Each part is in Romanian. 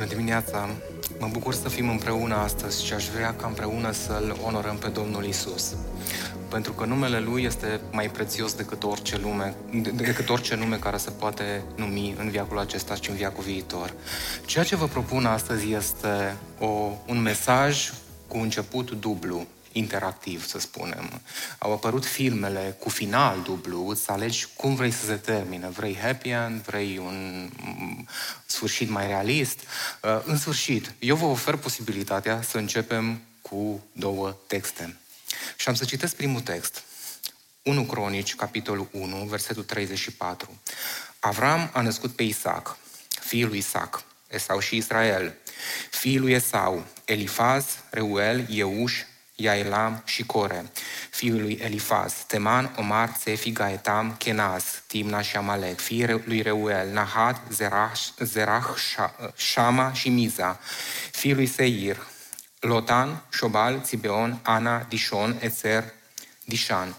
Bună dimineața! Mă bucur să fim împreună astăzi și aș vrea ca împreună să-L onorăm pe Domnul Isus. Pentru că numele Lui este mai prețios decât orice, lume, decât orice nume care se poate numi în viacul acesta și în viacul viitor. Ceea ce vă propun astăzi este o, un mesaj cu început dublu interactiv, să spunem. Au apărut filmele cu final dublu, îți alegi cum vrei să se termine. Vrei happy end, vrei un sfârșit mai realist. Uh, în sfârșit, eu vă ofer posibilitatea să începem cu două texte. Și am să citesc primul text. 1 Cronici, capitolul 1, versetul 34. Avram a născut pe Isaac, fiul lui Isaac, Esau și Israel, fiul lui Esau, Elifaz, Reuel, Euș, Iaelam și Core, fiul lui Elifaz, Teman, Omar, Țefi, Gaetam, Kenaz, Timna și Amalek, fiul lui Reuel, Nahat, Zerah, Zerah Shama și Miza, fiul lui Seir, Lotan, Shobal, Țibeon, Ana, Dishon, Ezer, Dishan,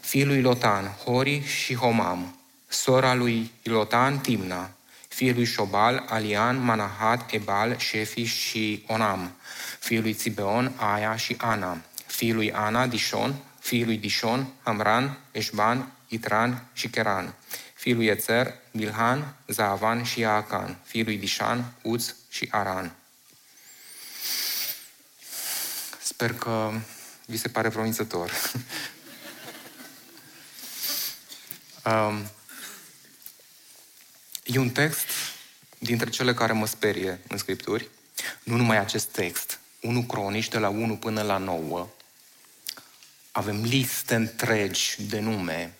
fiul lui Lotan, Hori și Homam, sora lui Lotan, Timna, fiul lui Shobal, Alian, Manahat, Ebal, Shefi și Onam, fiul lui Țibeon, Aia și Ana, fiul lui Ana, Dishon, fiul lui Dishon, Amran, Eșban, Itran și Keran, fiul lui Ezer, Bilhan, Zavan și Aacan, fiul lui Dishan, Uz și Aran. Sper că vi se pare promițător. um, e un text dintre cele care mă sperie în Scripturi. Nu numai acest text, 1 Cronici, de la 1 până la 9, avem liste întregi de nume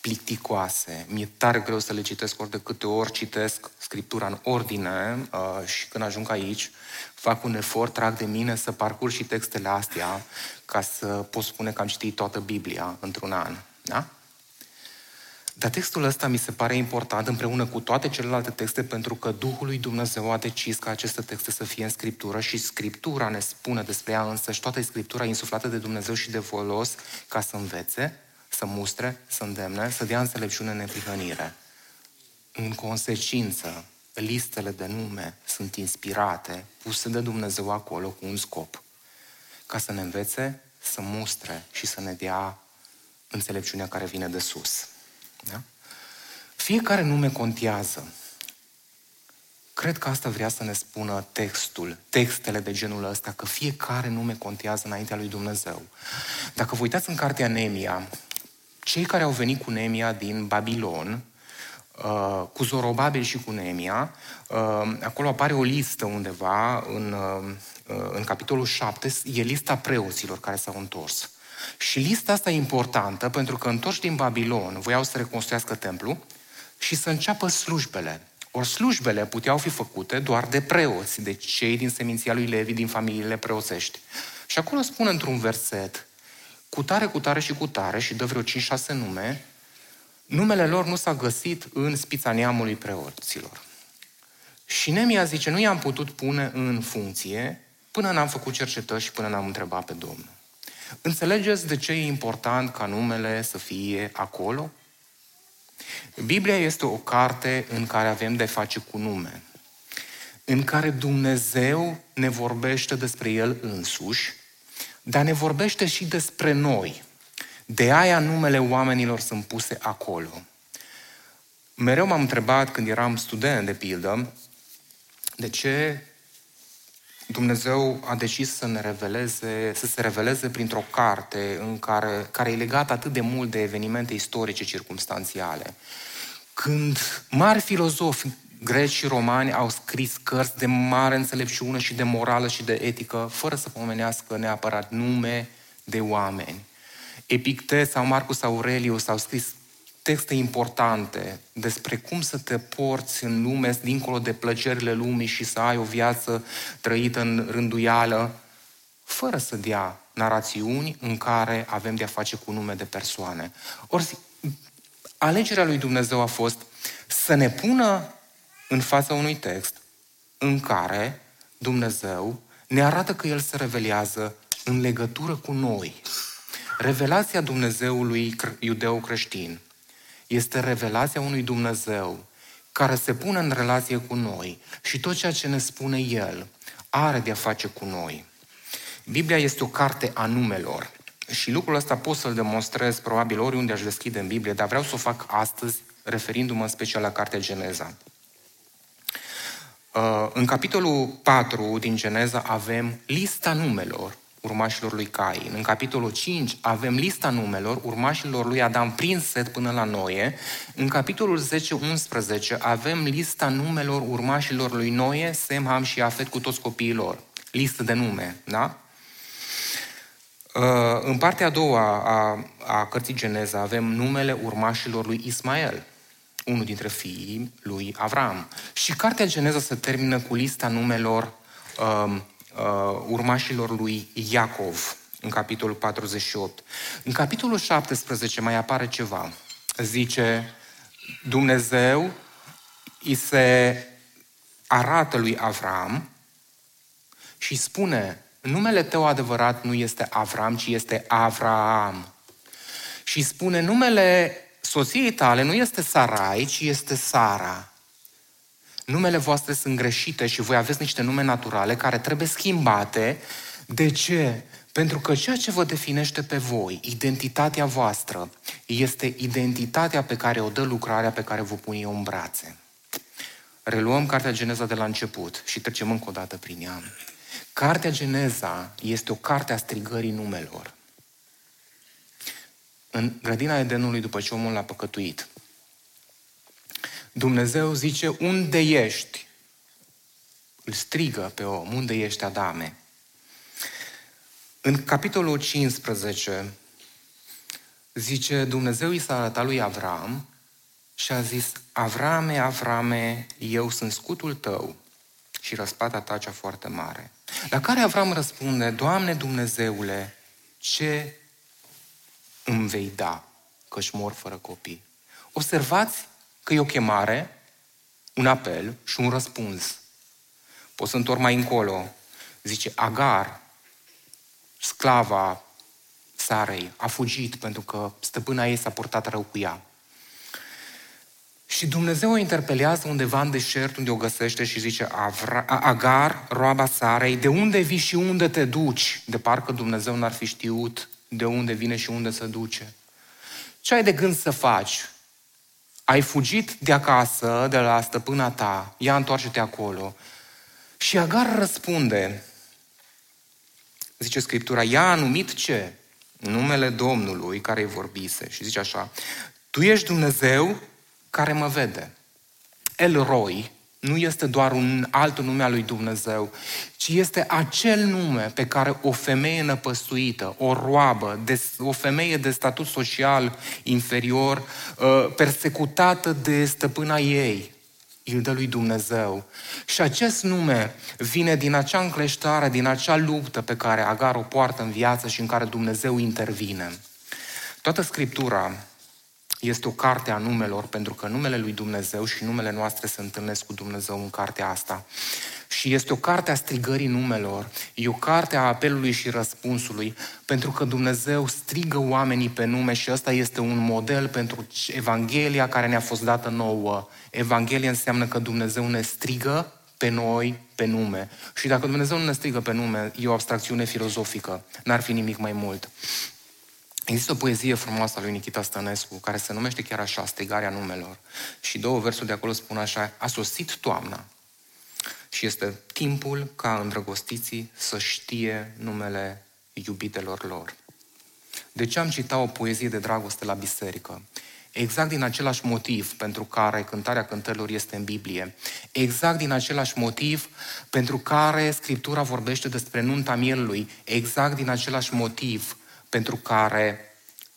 plicticoase. Mi-e tare greu să le citesc ori de câte ori citesc Scriptura în ordine uh, și când ajung aici fac un efort, trag de mine să parcurg și textele astea ca să pot spune că am citit toată Biblia într-un an. Da? Dar textul ăsta mi se pare important împreună cu toate celelalte texte pentru că Duhul lui Dumnezeu a decis ca aceste texte să fie în Scriptură și Scriptura ne spune despre ea însă și toată Scriptura insuflată de Dumnezeu și de volos ca să învețe, să mustre, să îndemne, să dea înțelepciune în neprihănire. În consecință, listele de nume sunt inspirate, puse de Dumnezeu acolo cu un scop, ca să ne învețe, să mustre și să ne dea înțelepciunea care vine de sus. Da? Fiecare nume contează. Cred că asta vrea să ne spună textul, textele de genul ăsta, că fiecare nume contează înaintea lui Dumnezeu. Dacă vă uitați în cartea Nemia, cei care au venit cu Nemia din Babilon, uh, cu Zorobabil și cu Nemia, uh, acolo apare o listă undeva în, uh, în capitolul 7, e lista preoților care s-au întors. Și lista asta e importantă pentru că întorși din Babilon voiau să reconstruiască templu și să înceapă slujbele. Ori slujbele puteau fi făcute doar de preoți, de cei din seminția lui Levi, din familiile preoțești. Și acolo spune într-un verset, cu tare, cu tare și cu tare, și dă vreo 5-6 nume, numele lor nu s-a găsit în spița neamului preoților. Și Nemia zice, nu i-am putut pune în funcție până n-am făcut cercetări și până n-am întrebat pe Domnul. Înțelegeți de ce e important ca numele să fie acolo? Biblia este o carte în care avem de face cu nume, în care Dumnezeu ne vorbește despre El însuși, dar ne vorbește și despre noi. De aia numele oamenilor sunt puse acolo. Mereu m-am întrebat când eram student, de pildă, de ce Dumnezeu a decis să ne reveleze, să se reveleze printr-o carte în care, care e legată atât de mult de evenimente istorice circumstanțiale. Când mari filozofi greci și romani au scris cărți de mare înțelepciune și de morală și de etică, fără să pomenească neapărat nume de oameni. Epictet sau Marcus Aurelius au scris texte importante despre cum să te porți în lume, dincolo de plăcerile lumii și să ai o viață trăită în rânduială, fără să dea narațiuni în care avem de-a face cu nume de persoane. Ori, alegerea lui Dumnezeu a fost să ne pună în fața unui text în care Dumnezeu ne arată că El se revelează în legătură cu noi. Revelația Dumnezeului iudeu-creștin este revelația unui Dumnezeu care se pune în relație cu noi și tot ceea ce ne spune El are de-a face cu noi. Biblia este o carte a numelor și lucrul ăsta pot să-l demonstrez probabil oriunde aș deschide în Biblie, dar vreau să o fac astăzi referindu-mă în special la cartea Geneza. Uh, în capitolul 4 din Geneza avem lista numelor urmașilor lui Cain. În capitolul 5 avem lista numelor urmașilor lui Adam prin Set până la Noe. În capitolul 10-11 avem lista numelor urmașilor lui Noe, Sem, Ham și Afet cu toți copiii lor. Listă de nume, da? Uh, în partea a doua a, a cărții Geneza avem numele urmașilor lui Ismael, unul dintre fiii lui Avram. Și cartea Geneza se termină cu lista numelor um, uh, urmașilor lui Iacov, în capitolul 48. În capitolul 17 mai apare ceva. Zice, Dumnezeu îi se arată lui Avram și spune, numele tău adevărat nu este Avram, ci este Avraam. Și spune, numele soției tale nu este Sarai, ci este Sara. Numele voastre sunt greșite și voi aveți niște nume naturale care trebuie schimbate. De ce? Pentru că ceea ce vă definește pe voi, identitatea voastră, este identitatea pe care o dă lucrarea pe care vă pun eu în brațe. Reluăm Cartea Geneza de la început și trecem încă o dată prin ea. Cartea Geneza este o carte a strigării numelor. În grădina Edenului, după ce omul l-a păcătuit, Dumnezeu zice, unde ești? Îl strigă pe om, unde ești, Adame? În capitolul 15 zice, Dumnezeu i s-a arătat lui Avram și a zis, Avrame, Avrame, eu sunt scutul tău și răspata ta cea foarte mare. La care Avram răspunde, Doamne Dumnezeule, ce îmi vei da, că-și mor fără copii? Observați că e o chemare, un apel și un răspuns. Pot să întorc mai încolo. Zice, Agar, sclava Sarei, a fugit pentru că stăpâna ei s-a purtat rău cu ea. Și Dumnezeu o interpelează undeva în deșert unde o găsește și zice Agar, roaba Sarei, de unde vii și unde te duci? De parcă Dumnezeu n-ar fi știut de unde vine și unde se duce. Ce ai de gând să faci? Ai fugit de acasă, de la stăpâna ta, ia întoarce-te acolo. Și Agar răspunde, zice Scriptura, ea a numit ce? Numele Domnului care îi vorbise. Și zice așa, Tu ești Dumnezeu care mă vede. El Roy nu este doar un alt nume al lui Dumnezeu, ci este acel nume pe care o femeie năpăstuită, o roabă, o femeie de statut social inferior, uh, persecutată de stăpâna ei, îl dă lui Dumnezeu. Și acest nume vine din acea încleștare, din acea luptă pe care Agar o poartă în viață și în care Dumnezeu intervine. Toată Scriptura este o carte a numelor, pentru că numele lui Dumnezeu și numele noastre se întâlnesc cu Dumnezeu în cartea asta. Și este o carte a strigării numelor, e o carte a apelului și răspunsului, pentru că Dumnezeu strigă oamenii pe nume și ăsta este un model pentru Evanghelia care ne-a fost dată nouă. Evanghelia înseamnă că Dumnezeu ne strigă pe noi, pe nume. Și dacă Dumnezeu nu ne strigă pe nume, e o abstracțiune filozofică. N-ar fi nimic mai mult. Există o poezie frumoasă a lui Nikita Stănescu, care se numește chiar așa, Strigarea numelor. Și două versuri de acolo spun așa, a sosit toamna și este timpul ca îndrăgostiții să știe numele iubitelor lor. De ce am citat o poezie de dragoste la biserică? Exact din același motiv pentru care cântarea cântărilor este în Biblie. Exact din același motiv pentru care Scriptura vorbește despre nunta mielului. Exact din același motiv pentru care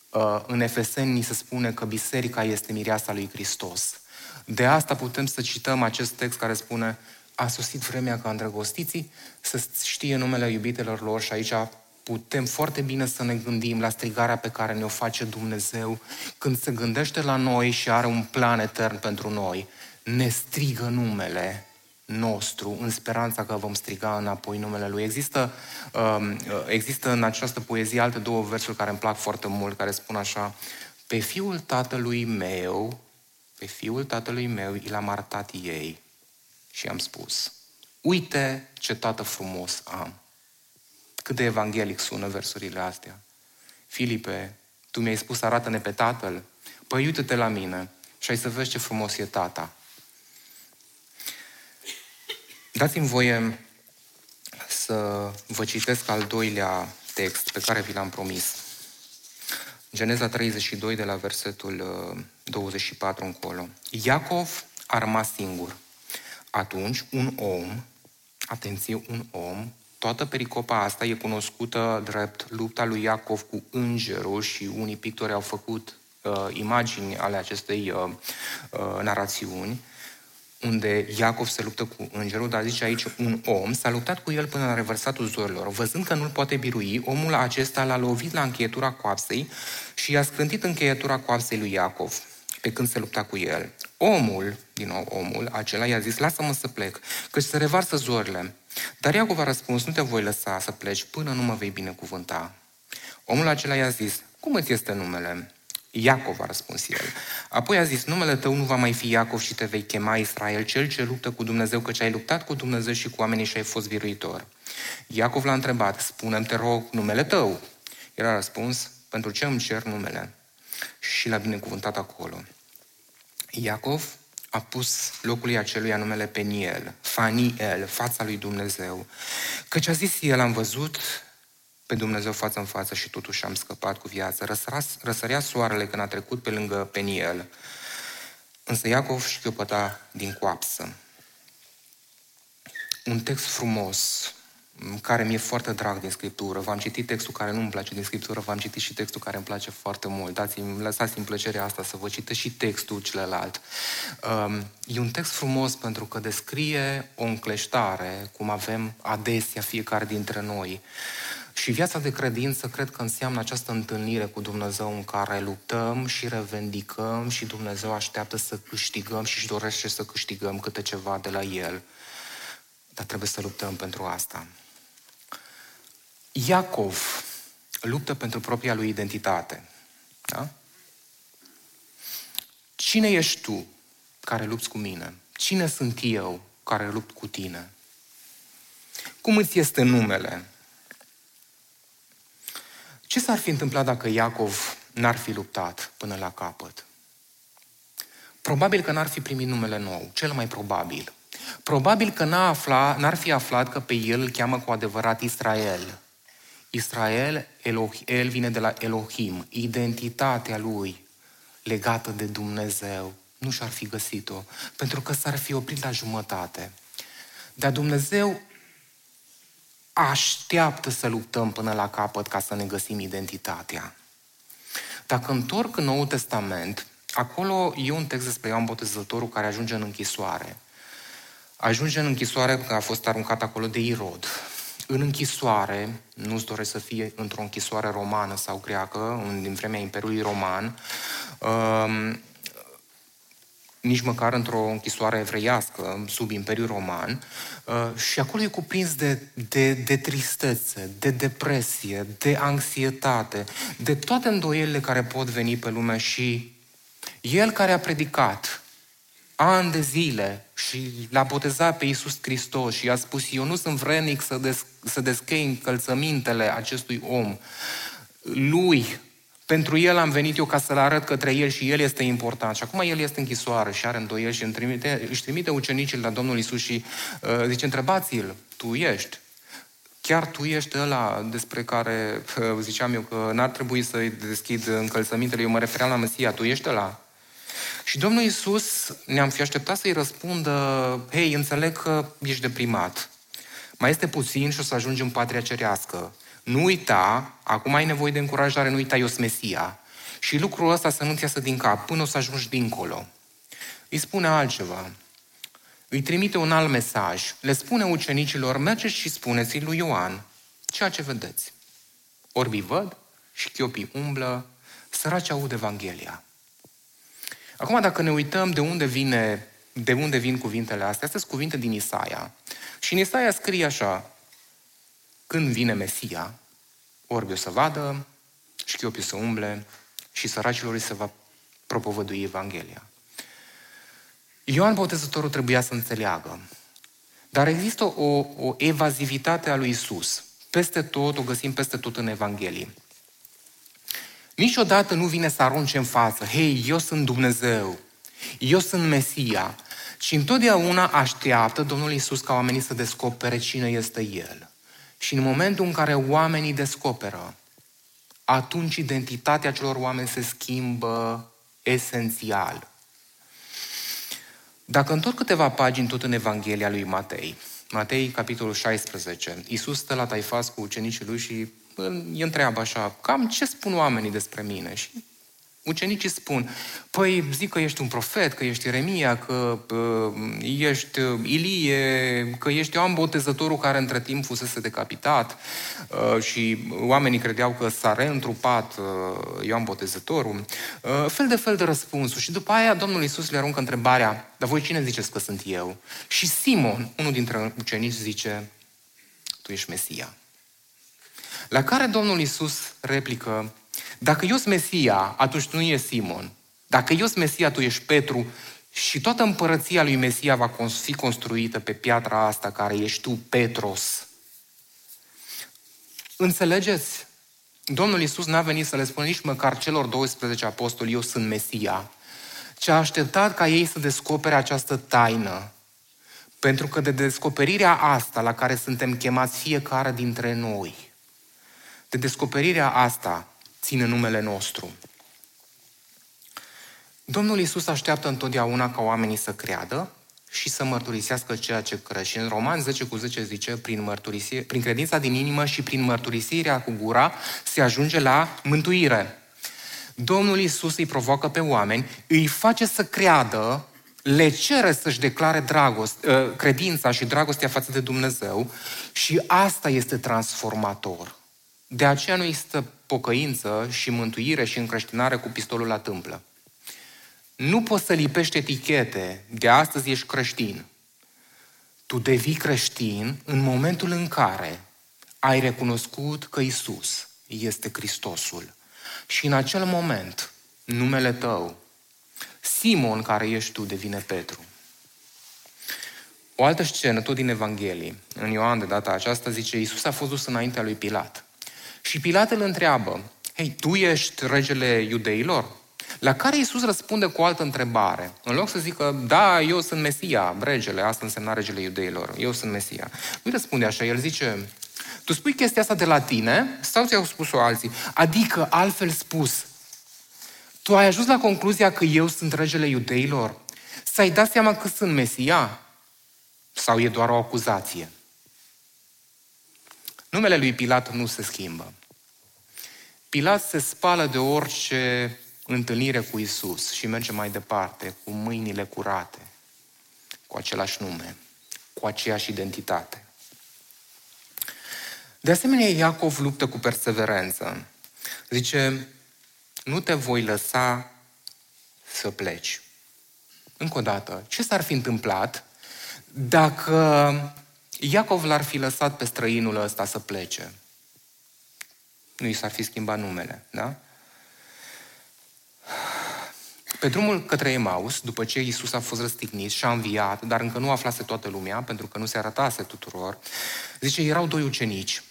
uh, în Efeseni ni se spune că biserica este mireasa lui Hristos. De asta putem să cităm acest text care spune a sosit vremea ca îndrăgostiții să știe numele iubitelor lor și aici putem foarte bine să ne gândim la strigarea pe care ne-o face Dumnezeu când se gândește la noi și are un plan etern pentru noi. Ne strigă numele nostru în speranța că vom striga înapoi numele Lui. Există, um, există în această poezie alte două versuri care îmi plac foarte mult, care spun așa, pe fiul tatălui meu, pe fiul tatălui meu i l-am arătat ei și am spus, uite ce tată frumos am. Cât de evanghelic sună versurile astea. Filipe, tu mi-ai spus, arată-ne pe tatăl. Păi uite-te la mine și ai să vezi ce frumos e tata. Dați-mi voie să vă citesc al doilea text pe care vi l-am promis. Geneza 32 de la versetul 24 uh, încolo. Iacov a rămas singur. Atunci un om, atenție, un om, toată pericopa asta e cunoscută drept lupta lui Iacov cu îngerul și unii pictori au făcut uh, imagini ale acestei uh, uh, narațiuni unde Iacov se luptă cu îngerul, dar zice aici un om, s-a luptat cu el până la reversatul zorilor. Văzând că nu-l poate birui, omul acesta l-a lovit la încheietura coapsei și i-a scrântit încheietura coapsei lui Iacov pe când se lupta cu el. Omul, din nou omul, acela i-a zis, lasă-mă să plec, căci se revarsă zorile. Dar Iacov a răspuns, nu te voi lăsa să pleci până nu mă vei binecuvânta. Omul acela i-a zis, cum îți este numele? Iacov a răspuns el. Apoi a zis, numele tău nu va mai fi Iacov și te vei chema Israel, cel ce luptă cu Dumnezeu, căci ai luptat cu Dumnezeu și cu oamenii și ai fost biruitor. Iacov l-a întrebat, spune-mi, te rog, numele tău. El a răspuns, pentru ce îmi cer numele? Și l-a binecuvântat acolo. Iacov a pus locului acelui numele Peniel, Faniel, fața lui Dumnezeu. Căci a zis el, am văzut pe Dumnezeu față în față și totuși am scăpat cu viață. Răsărea, răsărea soarele când a trecut pe lângă Peniel. Însă Iacov șchiopăta din coapsă. Un text frumos, care mi-e foarte drag din Scriptură. V-am citit textul care nu îmi place din Scriptură, v-am citit și textul care îmi place foarte mult. Dați-mi, lăsați-mi plăcerea asta să vă citesc și textul celălalt. Um, e un text frumos pentru că descrie o încleștare, cum avem adesea fiecare dintre noi. Și viața de credință cred că înseamnă această întâlnire cu Dumnezeu în care luptăm și revendicăm și Dumnezeu așteaptă să câștigăm și își dorește să câștigăm câte ceva de la El. Dar trebuie să luptăm pentru asta. Iacov luptă pentru propria lui identitate. Da? Cine ești tu care lupți cu mine? Cine sunt eu care lupt cu tine? Cum îți este numele? Ce s-ar fi întâmplat dacă Iacov n-ar fi luptat până la capăt? Probabil că n-ar fi primit numele nou, cel mai probabil. Probabil că n-a afla, n-ar fi aflat că pe el îl cheamă cu adevărat Israel. Israel, Eloh, el vine de la Elohim, identitatea lui legată de Dumnezeu. Nu și-ar fi găsit-o, pentru că s-ar fi oprit la jumătate. Dar Dumnezeu așteaptă să luptăm până la capăt ca să ne găsim identitatea. Dacă întorc în Noul Testament, acolo e un text despre Ioan Botezătorul care ajunge în închisoare. Ajunge în închisoare că a fost aruncat acolo de Irod. În închisoare, nu-ți doresc să fie într-o închisoare romană sau greacă, din vremea Imperiului Roman, um, nici măcar într-o închisoare evreiască, sub Imperiul Roman, uh, și acolo e cuprins de, de, de tristețe, de depresie, de anxietate, de toate îndoielile care pot veni pe lume și el care a predicat ani de zile și l-a botezat pe Iisus Hristos și i-a spus, eu nu sunt vrenic să, des, să deschei încălțămintele acestui om, lui pentru el am venit eu ca să-l arăt către el și el este important. Și acum el este închisoară și are îndoieli și își trimite, își trimite ucenicii la Domnul Isus și uh, zice, întrebați-l, tu ești. Chiar tu ești ăla despre care uh, ziceam eu că n-ar trebui să-i deschid încălțămintele, eu mă refeream la Mesia, tu ești ăla? Și Domnul Isus ne-am fi așteptat să-i răspundă, hei, înțeleg că ești deprimat. Mai este puțin și o să ajungi în patria cerească. Nu uita, acum ai nevoie de încurajare, nu uita, eu Mesia. Și lucrul ăsta să nu-ți iasă din cap până o să ajungi dincolo. Îi spune altceva. Îi trimite un alt mesaj. Le spune ucenicilor, mergeți și spuneți lui Ioan ceea ce vedeți. Orbii văd și chiopii umblă, săraci aud Evanghelia. Acum, dacă ne uităm de unde vine de unde vin cuvintele astea, astea sunt cuvinte din Isaia. Și în Isaia scrie așa, când vine Mesia, orbii o să vadă, șchiopii o să umble și săracilor îi se va propovădui Evanghelia. Ioan Botezătorul trebuia să înțeleagă. Dar există o, o evazivitate a lui Isus. Peste tot, o găsim peste tot în Evanghelie. Niciodată nu vine să arunce în față, hei, eu sunt Dumnezeu, eu sunt Mesia. Și întotdeauna așteaptă Domnul Isus ca oamenii să descopere cine este El. Și în momentul în care oamenii descoperă, atunci identitatea celor oameni se schimbă esențial. Dacă întorc câteva pagini tot în Evanghelia lui Matei, Matei, capitolul 16, Iisus stă la taifas cu ucenicii lui și îi întreabă așa, cam ce spun oamenii despre mine? Și Ucenicii spun, păi zic că ești un profet, că ești Eremia, că uh, ești Ilie, că ești Ioan Botezătorul care între timp fusese decapitat uh, și oamenii credeau că s-a reîntrupat uh, Ioan Botezătorul. Uh, fel de fel de răspunsuri. Și după aia Domnul Iisus le aruncă întrebarea, dar voi cine ziceți că sunt eu? Și Simon, unul dintre ucenici, zice, tu ești Mesia. La care Domnul Iisus replică, dacă eu sunt Mesia, atunci tu nu ești Simon. Dacă eu sunt Mesia, tu ești Petru și toată împărăția lui Mesia va fi construită pe piatra asta care ești tu, Petros. Înțelegeți? Domnul Iisus n-a venit să le spună nici măcar celor 12 apostoli, eu sunt Mesia, ci a așteptat ca ei să descopere această taină. Pentru că de descoperirea asta la care suntem chemați fiecare dintre noi, de descoperirea asta ține numele nostru. Domnul Isus așteaptă întotdeauna ca oamenii să creadă și să mărturisească ceea ce cred. Și în Roman 10 cu 10 zice, prin, prin credința din inimă și prin mărturisirea cu gura se ajunge la mântuire. Domnul Isus îi provoacă pe oameni, îi face să creadă, le cere să-și declare dragost, ă, credința și dragostea față de Dumnezeu și asta este transformator. De aceea nu există pocăință și mântuire și încreștinare cu pistolul la tâmplă. Nu poți să lipești etichete, de astăzi ești creștin. Tu devii creștin în momentul în care ai recunoscut că Isus este Hristosul. Și în acel moment, numele tău, Simon, care ești tu, devine Petru. O altă scenă, tot din Evanghelie, în Ioan de data aceasta, zice, Iisus a fost dus înaintea lui Pilat. Și Pilat îl întreabă, hei, tu ești regele iudeilor? La care Iisus răspunde cu o altă întrebare. În loc să zică, da, eu sunt Mesia, regele, asta însemna regele iudeilor, eu sunt Mesia. Nu răspunde așa, el zice, tu spui chestia asta de la tine sau ți-au spus-o alții? Adică, altfel spus, tu ai ajuns la concluzia că eu sunt regele iudeilor? Să-ai dat seama că sunt Mesia? Sau e doar o acuzație? Numele lui Pilat nu se schimbă. Pilat se spală de orice întâlnire cu Isus și merge mai departe, cu mâinile curate, cu același nume, cu aceeași identitate. De asemenea, Iacov luptă cu perseverență. Zice, nu te voi lăsa să pleci. Încă o dată, ce s-ar fi întâmplat dacă Iacov l-ar fi lăsat pe străinul ăsta să plece. Nu i s-ar fi schimbat numele, da? Pe drumul către Emaus, după ce Iisus a fost răstignit și a înviat, dar încă nu aflase toată lumea, pentru că nu se arătase tuturor, zice, erau doi ucenici.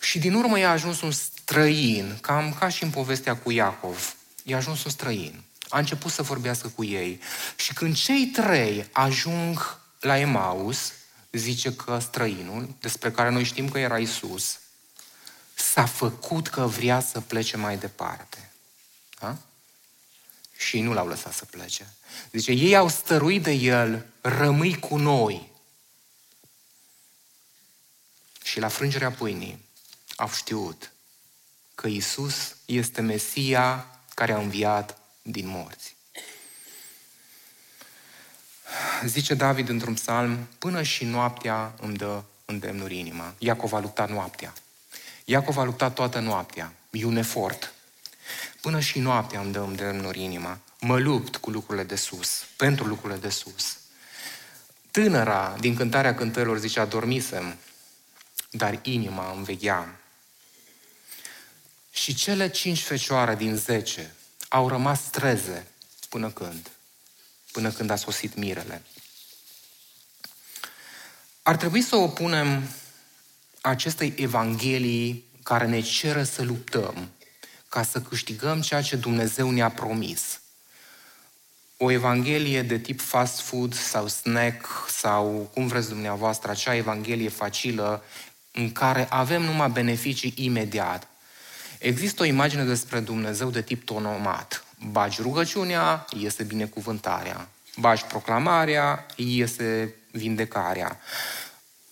Și din urmă i-a ajuns un străin, cam ca și în povestea cu Iacov. I-a ajuns un străin. A început să vorbească cu ei. Și când cei trei ajung la Emaus, zice că străinul, despre care noi știm că era Isus, s-a făcut că vrea să plece mai departe. Da? Și nu l-au lăsat să plece. Zice, ei au stăruit de el, rămâi cu noi. Și la frângerea pâinii au știut că Isus este Mesia care a înviat din morți. Zice David într-un psalm, până și noaptea îmi dă îndemnuri inima. Iacov a luptat noaptea. Iacov a luptat toată noaptea. E un efort. Până și noaptea îmi dă îndemnuri inima. Mă lupt cu lucrurile de sus, pentru lucrurile de sus. Tânăra din cântarea cântărilor zicea, dormisem, dar inima îmi veghea. Și cele cinci fecioare din zece au rămas treze până când? Până când a sosit mirele. Ar trebui să opunem acestei evanghelii care ne ceră să luptăm ca să câștigăm ceea ce Dumnezeu ne-a promis. O evanghelie de tip fast food sau snack sau cum vreți dumneavoastră, acea evanghelie facilă în care avem numai beneficii imediat. Există o imagine despre Dumnezeu de tip tonomat. Bagi rugăciunea, iese binecuvântarea. Bagi proclamarea, iese vindecarea.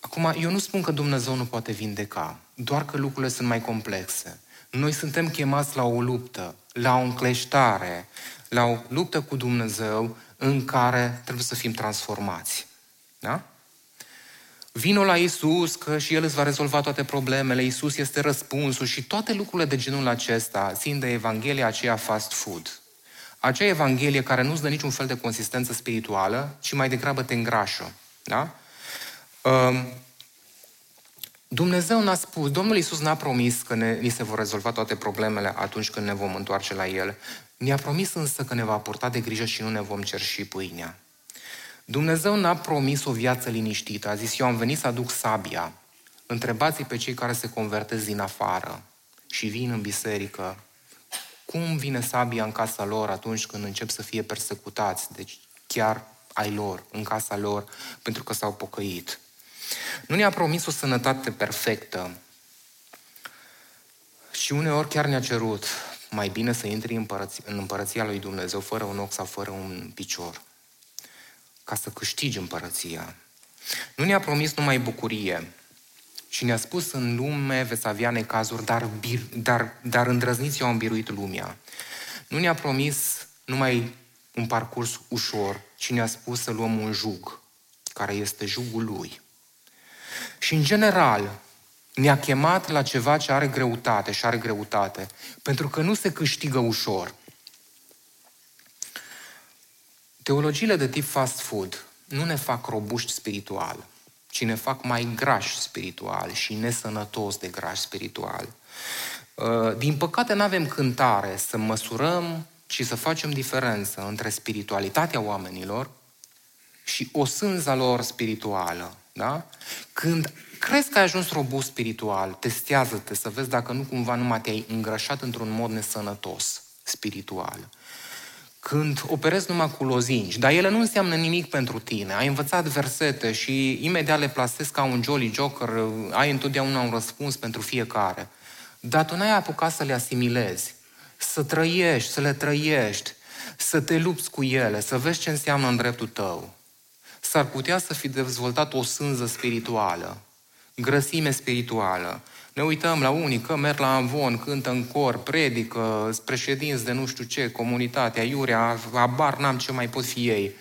Acum, eu nu spun că Dumnezeu nu poate vindeca, doar că lucrurile sunt mai complexe. Noi suntem chemați la o luptă, la o încleștare, la o luptă cu Dumnezeu în care trebuie să fim transformați. Da? Vino la Isus că și El îți va rezolva toate problemele, Isus este răspunsul și toate lucrurile de genul acesta țin de Evanghelia aceea fast food. Acea Evanghelie care nu-ți dă niciun fel de consistență spirituală, ci mai degrabă te îngrașă. Da? Um, Dumnezeu n-a spus, Domnul Iisus n-a promis că ne, ni se vor rezolva toate problemele atunci când ne vom întoarce la El. Ne-a promis însă că ne va purta de grijă și nu ne vom cerși pâinea. Dumnezeu n-a promis o viață liniștită. A zis, eu am venit să aduc sabia. Întrebați pe cei care se convertesc din afară și vin în biserică. Cum vine sabia în casa lor atunci când încep să fie persecutați? Deci chiar ai lor, în casa lor, pentru că s-au pocăit. Nu ne-a promis o sănătate perfectă. Și uneori chiar ne-a cerut mai bine să intri în, în împărăția lui Dumnezeu fără un ochi sau fără un picior ca să câștigi împărăția. Nu ne-a promis numai bucurie, și ne-a spus în lume veți avea necazuri, dar, bir, dar, dar îndrăzniți eu am biruit lumea. Nu ne-a promis numai un parcurs ușor, ci ne-a spus să luăm un jug, care este jugul lui. Și în general, ne-a chemat la ceva ce are greutate și are greutate, pentru că nu se câștigă ușor. Teologiile de tip fast food nu ne fac robuști spiritual, ci ne fac mai grași spiritual și nesănătos de grași spiritual. Uh, din păcate nu avem cântare să măsurăm și să facem diferență între spiritualitatea oamenilor și o sânza lor spirituală. Da? Când crezi că ai ajuns robust spiritual, testează-te să vezi dacă nu cumva numai te-ai îngrășat într-un mod nesănătos spiritual când operezi numai cu lozinci, dar ele nu înseamnă nimic pentru tine. Ai învățat versete și imediat le plasezi ca un jolly joker, ai întotdeauna un răspuns pentru fiecare. Dar tu n-ai apucat să le asimilezi, să trăiești, să le trăiești, să te lupți cu ele, să vezi ce înseamnă în dreptul tău. S-ar putea să fi dezvoltat o sânză spirituală, grăsime spirituală, ne uităm la unii că merg la Amvon, cântă în cor, predică, președinți de nu știu ce, comunitatea, iurea, abar n-am ce mai pot fi ei.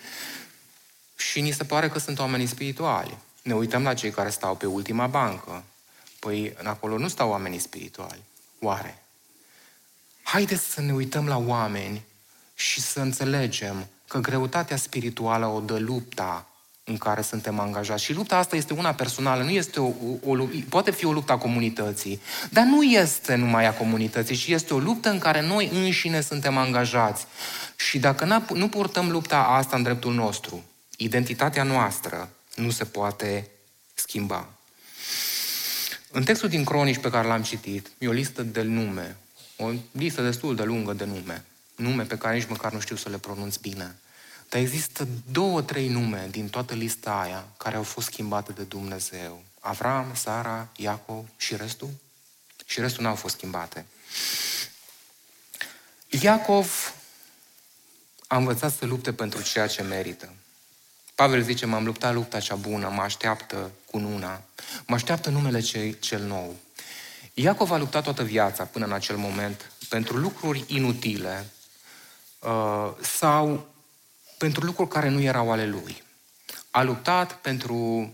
Și ni se pare că sunt oameni spirituali. Ne uităm la cei care stau pe ultima bancă. Păi acolo nu stau oamenii spirituali. Oare? Haideți să ne uităm la oameni și să înțelegem că greutatea spirituală o dă lupta în care suntem angajați. Și lupta asta este una personală, nu este o, o, o, poate fi o luptă a comunității, dar nu este numai a comunității, ci este o luptă în care noi înșine suntem angajați. Și dacă nu purtăm lupta asta în dreptul nostru, identitatea noastră nu se poate schimba. În textul din Cronici pe care l-am citit, e o listă de nume, o listă destul de lungă de nume, nume pe care nici măcar nu știu să le pronunț bine. Dar există două, trei nume din toată lista aia care au fost schimbate de Dumnezeu. Avram, Sara, Iacov și restul? Și restul n-au fost schimbate. Iacov a învățat să lupte pentru ceea ce merită. Pavel zice, m-am luptat lupta cea bună, mă așteaptă cu nuna, mă așteaptă numele cel nou. Iacov a luptat toată viața până în acel moment pentru lucruri inutile uh, sau pentru lucruri care nu erau ale lui. A luptat pentru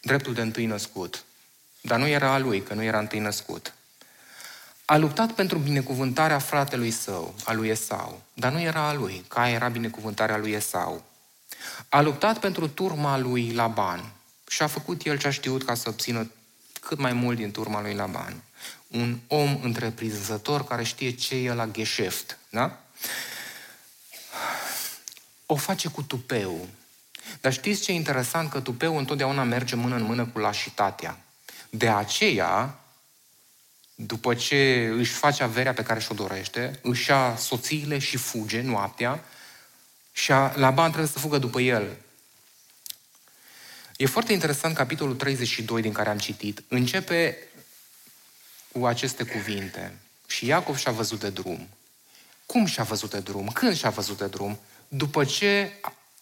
dreptul de întâi născut, dar nu era a lui, că nu era întâi născut. A luptat pentru binecuvântarea fratelui său, a lui Esau, dar nu era a lui, ca era binecuvântarea lui Esau. A luptat pentru turma lui Laban și a făcut el ce a știut ca să obțină cât mai mult din turma lui Laban. Un om întreprinzător care știe ce e la gheșeft, da? O face cu tupeu. Dar știți ce e interesant? Că tupeu întotdeauna merge mână în mână cu lașitatea. De aceea, după ce își face averea pe care și-o dorește, își ia soțiile și fuge noaptea și Laban trebuie să fugă după el. E foarte interesant capitolul 32 din care am citit. Începe cu aceste cuvinte. Și Iacov și-a văzut de drum. Cum și-a văzut de drum? Când și-a văzut de drum? După ce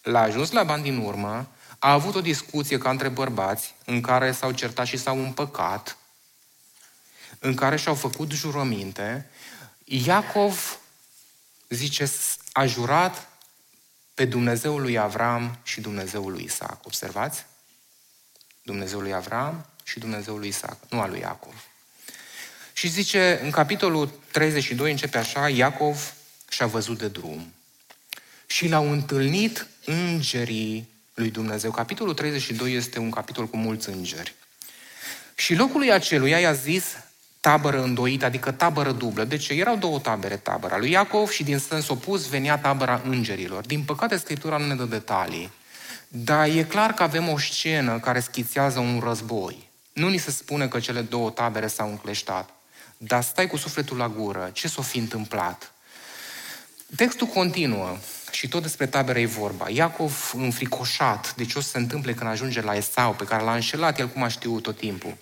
l-a ajuns la bani din urmă, a avut o discuție ca între bărbați, în care s-au certat și s-au împăcat, în care și-au făcut jurăminte, Iacov, zice, a jurat pe Dumnezeul lui Avram și Dumnezeul lui Isaac. Observați? Dumnezeul lui Avram și Dumnezeul lui Isaac, nu al lui Iacov. Și zice, în capitolul 32 începe așa, Iacov și-a văzut de drum. Și l-au întâlnit îngerii lui Dumnezeu. Capitolul 32 este un capitol cu mulți îngeri. Și locului aceluia i-a zis tabără îndoită, adică tabără dublă. Deci erau două tabere, tabăra lui Iacov și din sens opus venea tabăra îngerilor. Din păcate, Scriptura nu ne dă detalii. Dar e clar că avem o scenă care schițează un război. Nu ni se spune că cele două tabere s-au încleștat. Dar stai cu sufletul la gură. Ce s-o fi întâmplat? Textul continuă și tot despre tabere e vorba. Iacov înfricoșat de ce o să se întâmple când ajunge la Esau, pe care l-a înșelat el cum a știut tot timpul.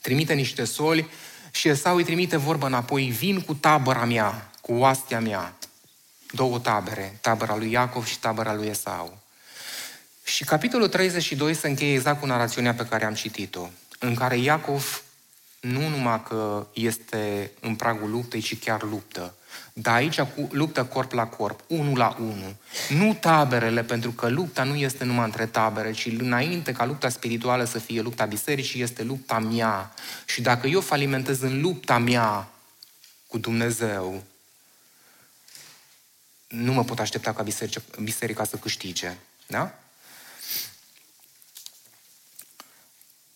Trimite niște soli și Esau îi trimite vorba înapoi, vin cu tabăra mea, cu oastea mea. Două tabere, tabăra lui Iacov și tabăra lui Esau. Și capitolul 32 se încheie exact cu narațiunea pe care am citit-o, în care Iacov nu numai că este în pragul luptei, ci chiar luptă. Dar aici luptă corp la corp, unul la unul. Nu taberele, pentru că lupta nu este numai între tabere, ci înainte ca lupta spirituală să fie lupta bisericii, este lupta mea. Și dacă eu falimentez în lupta mea cu Dumnezeu, nu mă pot aștepta ca biserica, biserica să câștige. Da?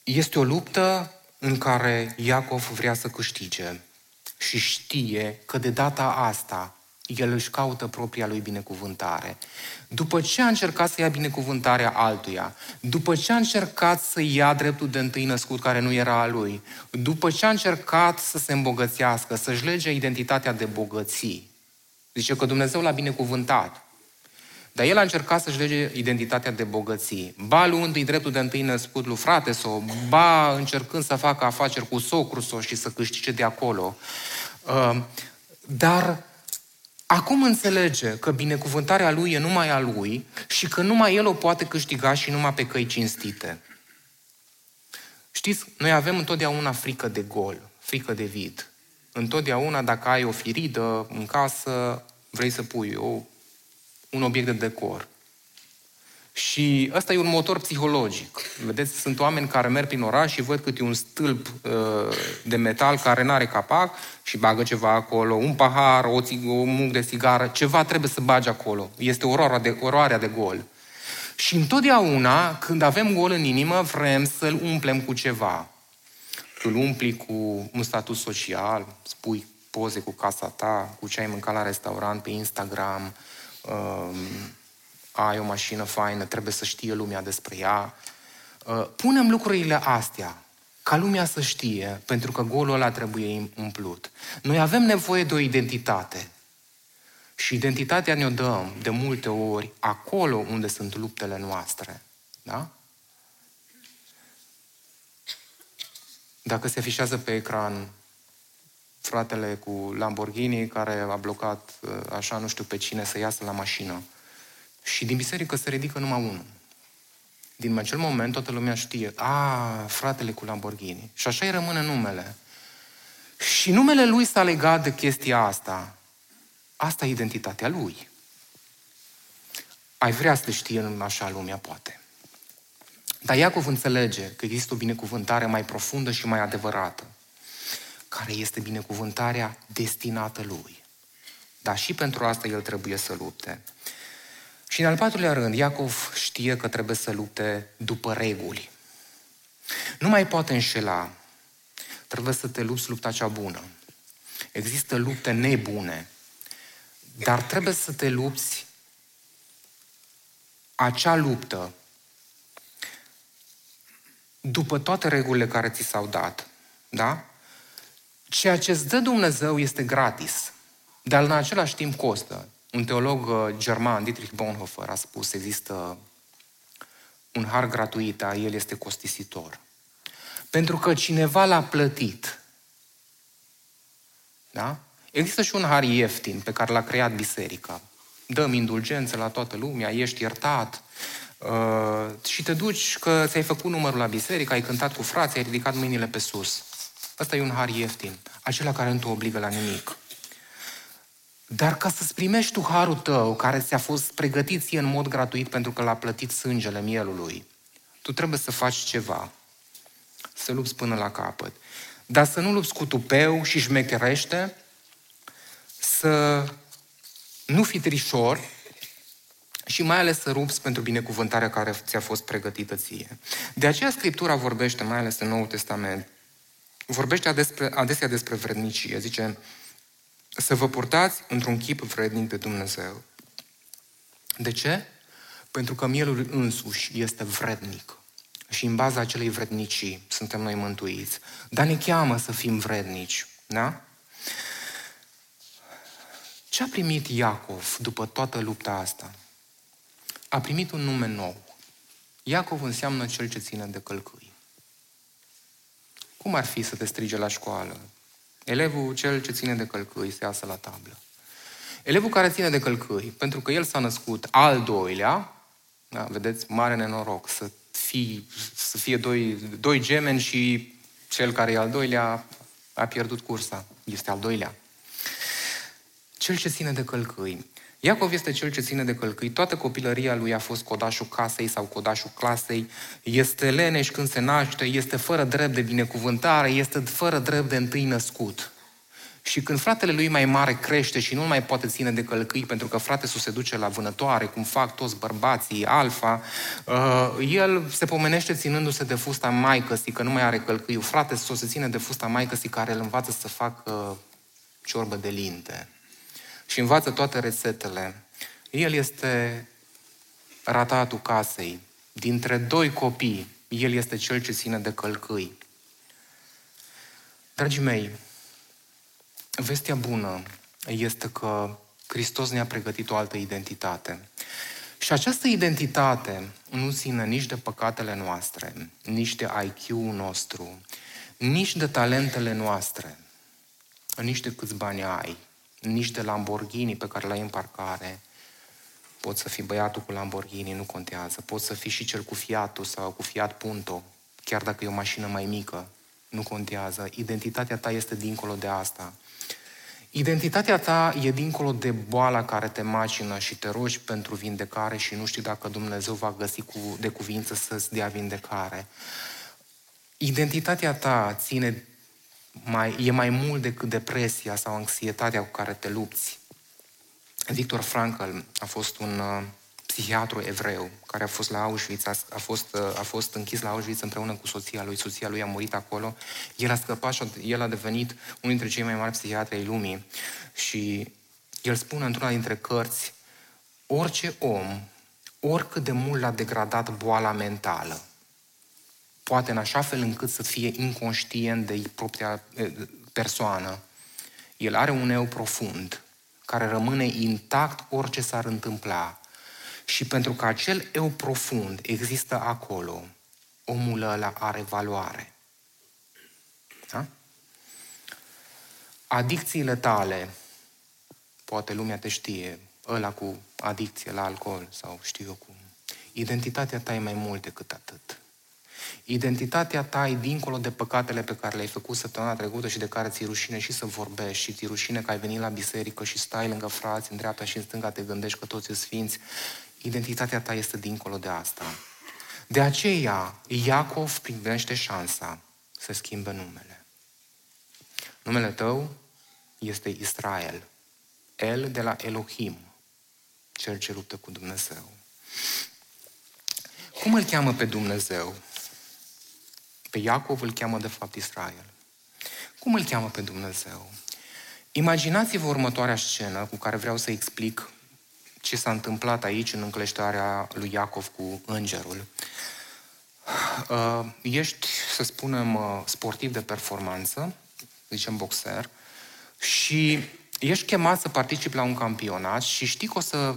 Este o luptă în care Iacov vrea să câștige și știe că de data asta el își caută propria lui binecuvântare. După ce a încercat să ia binecuvântarea altuia, după ce a încercat să ia dreptul de întâi născut care nu era a lui, după ce a încercat să se îmbogățească, să-și lege identitatea de bogății, zice că Dumnezeu l-a binecuvântat. Dar el a încercat să-și lege identitatea de bogății. Ba luându-i dreptul de întâi născut lui frate sau, ba încercând să facă afaceri cu socru sau și să câștige de acolo. Uh, dar acum înțelege că binecuvântarea lui e numai a lui și că numai el o poate câștiga și numai pe căi cinstite. Știți, noi avem întotdeauna frică de gol, frică de vid. Întotdeauna, dacă ai o firidă în casă, vrei să pui o un obiect de decor. Și ăsta e un motor psihologic. Vedeți, sunt oameni care merg prin oraș și văd câte un stâlp uh, de metal care nu are capac și bagă ceva acolo, un pahar, o, țig- o muc de sigară, ceva trebuie să bagi acolo. Este oroarea de, oroarea de gol. Și întotdeauna, când avem gol în inimă, vrem să-l umplem cu ceva. Îl umpli cu un statut social, spui poze cu casa ta, cu ce ai mâncat la restaurant, pe Instagram, uh, ai o mașină faină, trebuie să știe lumea despre ea. Uh, punem lucrurile astea ca lumea să știe, pentru că golul ăla trebuie umplut. Noi avem nevoie de o identitate. Și identitatea ne-o dăm de multe ori acolo unde sunt luptele noastre. Da? Dacă se afișează pe ecran fratele cu Lamborghini care a blocat uh, așa nu știu pe cine să iasă la mașină. Și din biserică se ridică numai unul. din acel moment toată lumea știe, a, fratele cu Lamborghini. Și așa îi rămâne numele. Și numele lui s-a legat de chestia asta. Asta e identitatea lui. Ai vrea să te știe în așa lumea, poate. Dar Iacov înțelege că există o binecuvântare mai profundă și mai adevărată, care este binecuvântarea destinată lui. Dar și pentru asta el trebuie să lupte. Și în al patrulea rând, Iacov știe că trebuie să lupte după reguli. Nu mai poate înșela. Trebuie să te lupți lupta cea bună. Există lupte nebune. Dar trebuie să te lupți acea luptă după toate regulile care ți s-au dat. Da? Ceea ce îți dă Dumnezeu este gratis, dar în același timp costă. Un teolog uh, german, Dietrich Bonhoeffer, a spus există un har gratuit, dar el este costisitor. Pentru că cineva l-a plătit. Da? Există și un har ieftin pe care l-a creat biserica. Dăm indulgență la toată lumea, ești iertat, Uh, și te duci că ți-ai făcut numărul la biserică, ai cântat cu frații, ai ridicat mâinile pe sus. Asta e un har ieftin, acela care nu te obligă la nimic. Dar ca să-ți primești tu harul tău, care ți-a fost pregătit ție în mod gratuit pentru că l-a plătit sângele mielului, tu trebuie să faci ceva. Să lupți până la capăt. Dar să nu lupți cu tupeu și șmecherește, să nu fi trișor, și mai ales să rupți pentru binecuvântarea care ți-a fost pregătită ție. De aceea Scriptura vorbește, mai ales în Noul Testament, vorbește adesea, adesea despre vrednicie. Zice, să vă purtați într-un chip vrednic de Dumnezeu. De ce? Pentru că mielul însuși este vrednic. Și în baza acelei vrednicii suntem noi mântuiți. Dar ne cheamă să fim vrednici. Da? Ce a primit Iacov după toată lupta asta? a primit un nume nou. Iacov înseamnă cel ce ține de călcâi. Cum ar fi să te strige la școală? Elevul cel ce ține de călcâi se iasă la tablă. Elevul care ține de călcâi, pentru că el s-a născut al doilea, da, vedeți, mare nenoroc, să, fii, să fie doi, doi gemeni și cel care e al doilea a pierdut cursa. Este al doilea. Cel ce ține de călcâi. Iacov este cel ce ține de călcâi. Toată copilăria lui a fost codașul casei sau codașul clasei. Este leneș când se naște, este fără drept de binecuvântare, este fără drept de întâi născut. Și când fratele lui mai mare crește și nu mai poate ține de călcâi pentru că frate se duce la vânătoare, cum fac toți bărbații, alfa, uh, el se pomenește ținându-se de fusta maicăsii, că nu mai are călcâiul. Frate se ține de fusta maicăsii care îl învață să facă ciorbă de linte și învață toate rețetele. El este ratatul casei. Dintre doi copii, el este cel ce ține de călcâi. Dragii mei, vestea bună este că Hristos ne-a pregătit o altă identitate. Și această identitate nu ține nici de păcatele noastre, nici de IQ-ul nostru, nici de talentele noastre, nici de câți bani ai, nici de Lamborghini pe care l-ai în parcare. Poți să fii băiatul cu Lamborghini, nu contează. Poți să fii și cel cu Fiatul sau cu Fiat Punto, chiar dacă e o mașină mai mică, nu contează. Identitatea ta este dincolo de asta. Identitatea ta e dincolo de boala care te macină și te rogi pentru vindecare și nu știi dacă Dumnezeu va găsi cu, de cuvință să-ți dea vindecare. Identitatea ta ține mai, e mai mult decât depresia sau anxietatea cu care te lupți. Victor Frankl a fost un uh, psihiatru evreu care a fost la Auschwitz, a, a, fost, uh, a fost închis la Auschwitz împreună cu soția lui. Soția lui a murit acolo. El a scăpat și el a devenit unul dintre cei mai mari psihiatri ai lumii. Și el spune într-una dintre cărți, orice om, oricât de mult l-a degradat boala mentală, poate în așa fel încât să fie inconștient de propria persoană. El are un eu profund, care rămâne intact orice s-ar întâmpla. Și pentru că acel eu profund există acolo, omul ăla are valoare. Da? Adicțiile tale, poate lumea te știe, ăla cu adicție la alcool sau știu eu cum, Identitatea ta e mai mult decât atât. Identitatea ta e dincolo de păcatele pe care le-ai făcut săptămâna trecută și de care ți-e rușine și să vorbești și ți-e rușine că ai venit la biserică și stai lângă frați, în dreapta și în stânga te gândești că toți sunt sfinți. Identitatea ta este dincolo de asta. De aceea, Iacov primește șansa să schimbe numele. Numele tău este Israel. El de la Elohim, cel ce luptă cu Dumnezeu. Cum îl cheamă pe Dumnezeu? Pe Iacov îl cheamă de fapt Israel. Cum îl cheamă pe Dumnezeu? Imaginați-vă următoarea scenă cu care vreau să explic ce s-a întâmplat aici în încleștarea lui Iacov cu îngerul. Uh, ești, să spunem, uh, sportiv de performanță, zicem boxer, și ești chemat să participi la un campionat și știi că o să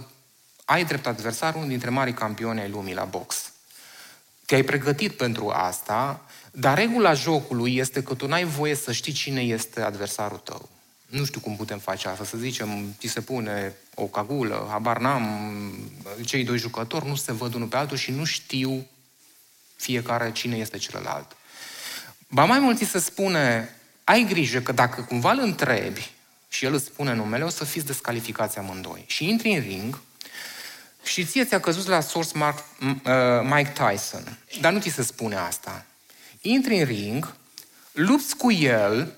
ai drept adversar unul dintre mari campioni ai lumii la box. Te-ai pregătit pentru asta, dar regula jocului este că tu n-ai voie să știi cine este adversarul tău. Nu știu cum putem face asta, să zicem, ți se pune o cagulă, habar n-am, cei doi jucători nu se văd unul pe altul și nu știu fiecare cine este celălalt. Ba mai mult ți se spune, ai grijă că dacă cumva îl întrebi și el îți spune numele, o să fiți descalificați amândoi. Și intri în ring și ție ți-a căzut la source Mark, uh, Mike Tyson. Dar nu ți se spune asta. Intri în ring, lupți cu el,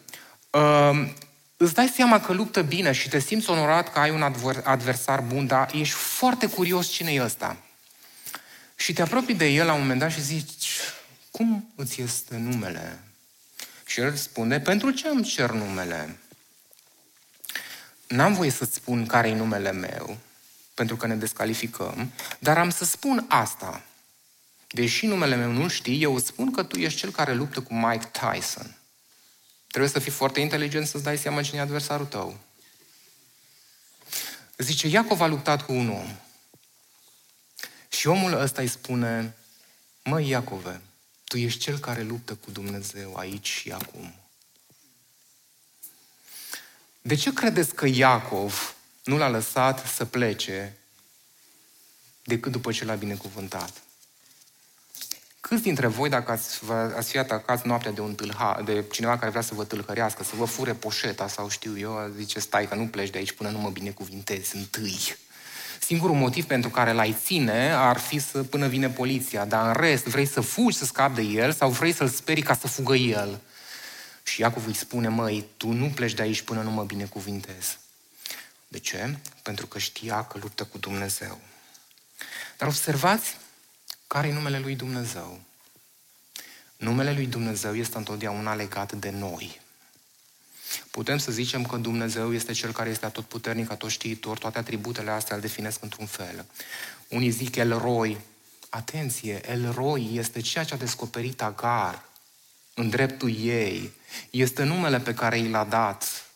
uh, îți dai seama că luptă bine și te simți onorat că ai un adversar bun, dar ești foarte curios cine e ăsta. Și te apropii de el la un moment dat și zici, cum îți este numele? Și el spune, pentru ce îmi cer numele? N-am voie să-ți spun care e numele meu, pentru că ne descalificăm, dar am să spun asta. Deși numele meu nu știi, eu îți spun că tu ești cel care luptă cu Mike Tyson. Trebuie să fii foarte inteligent să-ți dai seama cine e adversarul tău. Zice, Iacov a luptat cu un om. Și omul ăsta îi spune, măi Iacove, tu ești cel care luptă cu Dumnezeu aici și acum. De ce credeți că Iacov nu l-a lăsat să plece decât după ce l-a binecuvântat? Câți dintre voi, dacă ați, ați fi atacați noaptea de un tâlha, de cineva care vrea să vă tâlhărească, să vă fure poșeta sau știu eu, zice, stai că nu pleci de aici până nu mă binecuvintezi întâi. Singurul motiv pentru care l-ai ține ar fi să până vine poliția, dar în rest vrei să fugi să scapi de el sau vrei să-l sperii ca să fugă el. Și Iacov îi spune, măi, tu nu pleci de aici până nu mă binecuvintezi. De ce? Pentru că știa că luptă cu Dumnezeu. Dar observați care e numele lui Dumnezeu. Numele lui Dumnezeu este întotdeauna legat de noi. Putem să zicem că Dumnezeu este Cel care este atotputernic, atotștiitor, toate atributele astea îl definesc într-un fel. Unii zic El Roi. Atenție, El Roi este ceea ce a descoperit Agar în dreptul ei. Este numele pe care i l-a dat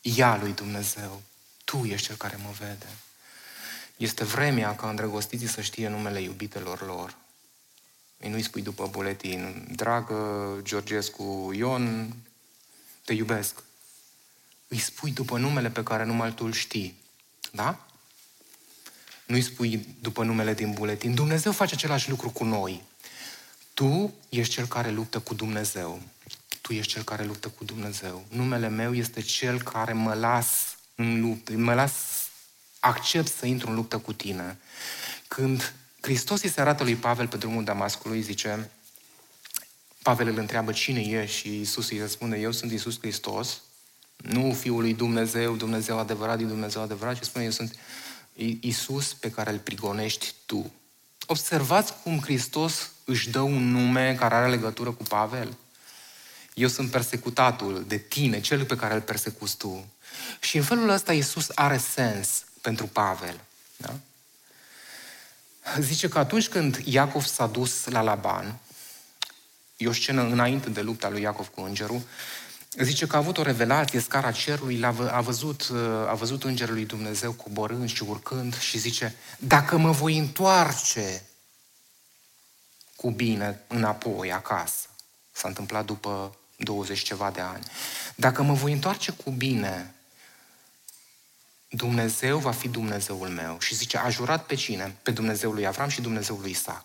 ea lui Dumnezeu. Tu ești Cel care mă vede. Este vremea ca îndrăgostiții să știe numele iubitelor lor. Îi nu-i spui după buletin, dragă Georgescu Ion, te iubesc. Îi spui după numele pe care numai tu îl știi. Da? Nu-i spui după numele din buletin. Dumnezeu face același lucru cu noi. Tu ești cel care luptă cu Dumnezeu. Tu ești cel care luptă cu Dumnezeu. Numele meu este cel care mă las în luptă, mă las, accept să intru în luptă cu tine. Când Hristos îi se arată lui Pavel pe drumul Damascului, zice, Pavel îl întreabă cine e și Iisus îi răspunde, eu sunt Iisus Hristos, nu Fiul lui Dumnezeu, Dumnezeu adevărat din Dumnezeu adevărat, ci spune, eu sunt Iisus pe care îl prigonești tu. Observați cum Hristos își dă un nume care are legătură cu Pavel. Eu sunt persecutatul de tine, cel pe care îl persecuți tu. Și în felul ăsta Iisus are sens pentru Pavel. Da? Zice că atunci când Iacov s-a dus la Laban, E o scenă înainte de lupta lui Iacov cu îngerul. Zice că a avut o revelație, scara cerului, l-a a văzut, uh, a văzut îngerul lui Dumnezeu coborând și urcând și zice, dacă mă voi întoarce cu bine înapoi, acasă, s-a întâmplat după 20 ceva de ani, dacă mă voi întoarce cu bine, Dumnezeu va fi Dumnezeul meu. Și zice, a jurat pe cine? Pe Dumnezeul lui Avram și Dumnezeul lui Isaac.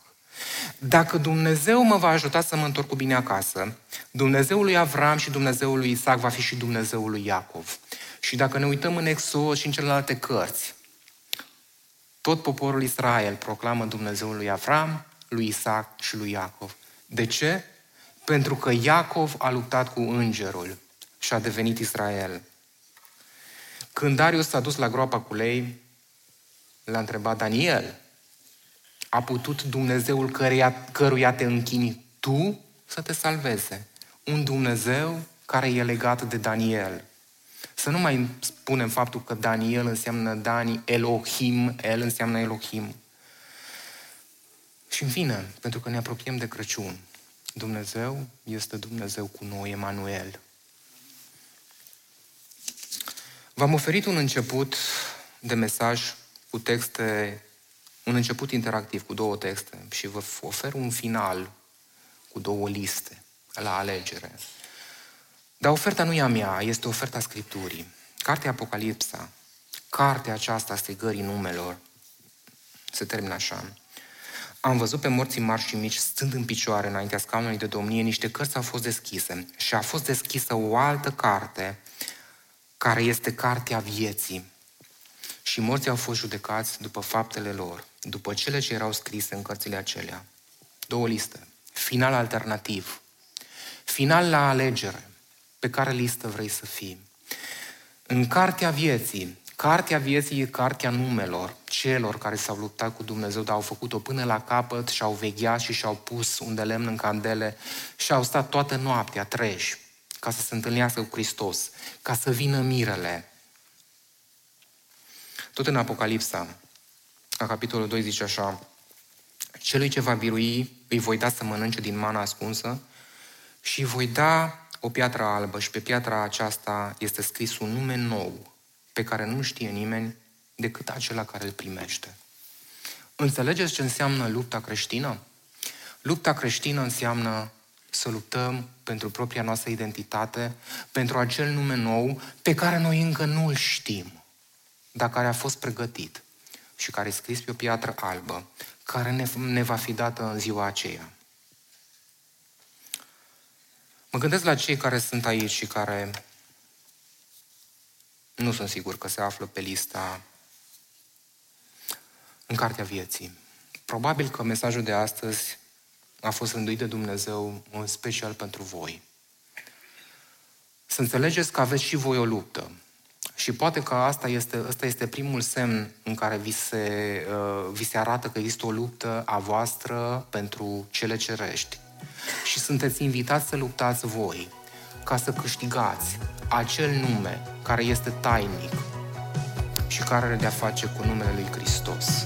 Dacă Dumnezeu mă va ajuta să mă întorc cu bine acasă, Dumnezeul lui Avram și Dumnezeul lui Isaac va fi și Dumnezeul lui Iacov. Și dacă ne uităm în Exod și în celelalte cărți, tot poporul Israel proclamă Dumnezeul lui Avram, lui Isaac și lui Iacov. De ce? Pentru că Iacov a luptat cu îngerul și a devenit Israel. Când Darius s-a dus la groapa cu lei, l-a întrebat Daniel, a putut Dumnezeul căruia, căruia te închini tu să te salveze? Un Dumnezeu care e legat de Daniel. Să nu mai spunem faptul că Daniel înseamnă Dani, Elohim, El înseamnă Elohim. Și în fine, pentru că ne apropiem de Crăciun, Dumnezeu este Dumnezeu cu noi, Emanuel. V-am oferit un început de mesaj cu texte, un început interactiv cu două texte și vă ofer un final cu două liste la alegere. Dar oferta nu e a mea, este oferta Scripturii. Cartea Apocalipsa, cartea aceasta a strigării numelor, se termină așa. Am văzut pe morții mari și mici stând în picioare înaintea scaunului de domnie, niște cărți au fost deschise și a fost deschisă o altă carte, care este cartea vieții. Și morții au fost judecați după faptele lor, după cele ce erau scrise în cărțile acelea. Două liste. Final alternativ. Final la alegere. Pe care listă vrei să fii? În cartea vieții, cartea vieții e cartea numelor celor care s-au luptat cu Dumnezeu, dar au făcut-o până la capăt și au vegheat și și-au pus un de lemn în candele și au stat toată noaptea treji ca să se întâlnească cu Hristos, ca să vină mirele. Tot în Apocalipsa, la capitolul 2 zice așa, Celui ce va birui îi voi da să mănânce din mana ascunsă și îi voi da o piatră albă și pe piatra aceasta este scris un nume nou pe care nu știe nimeni decât acela care îl primește. Înțelegeți ce înseamnă lupta creștină? Lupta creștină înseamnă să luptăm pentru propria noastră identitate, pentru acel nume nou pe care noi încă nu îl știm, dar care a fost pregătit și care e scris pe o piatră albă, care ne, ne va fi dată în ziua aceea. Mă gândesc la cei care sunt aici și care nu sunt sigur că se află pe lista în Cartea Vieții. Probabil că mesajul de astăzi a fost rânduit de Dumnezeu în special pentru voi. Să înțelegeți că aveți și voi o luptă. Și poate că asta este, asta este primul semn în care vi se, uh, vi se arată că există o luptă a voastră pentru cele cerești. Și sunteți invitați să luptați voi ca să câștigați acel nume care este tainic și care are de-a face cu numele lui Hristos.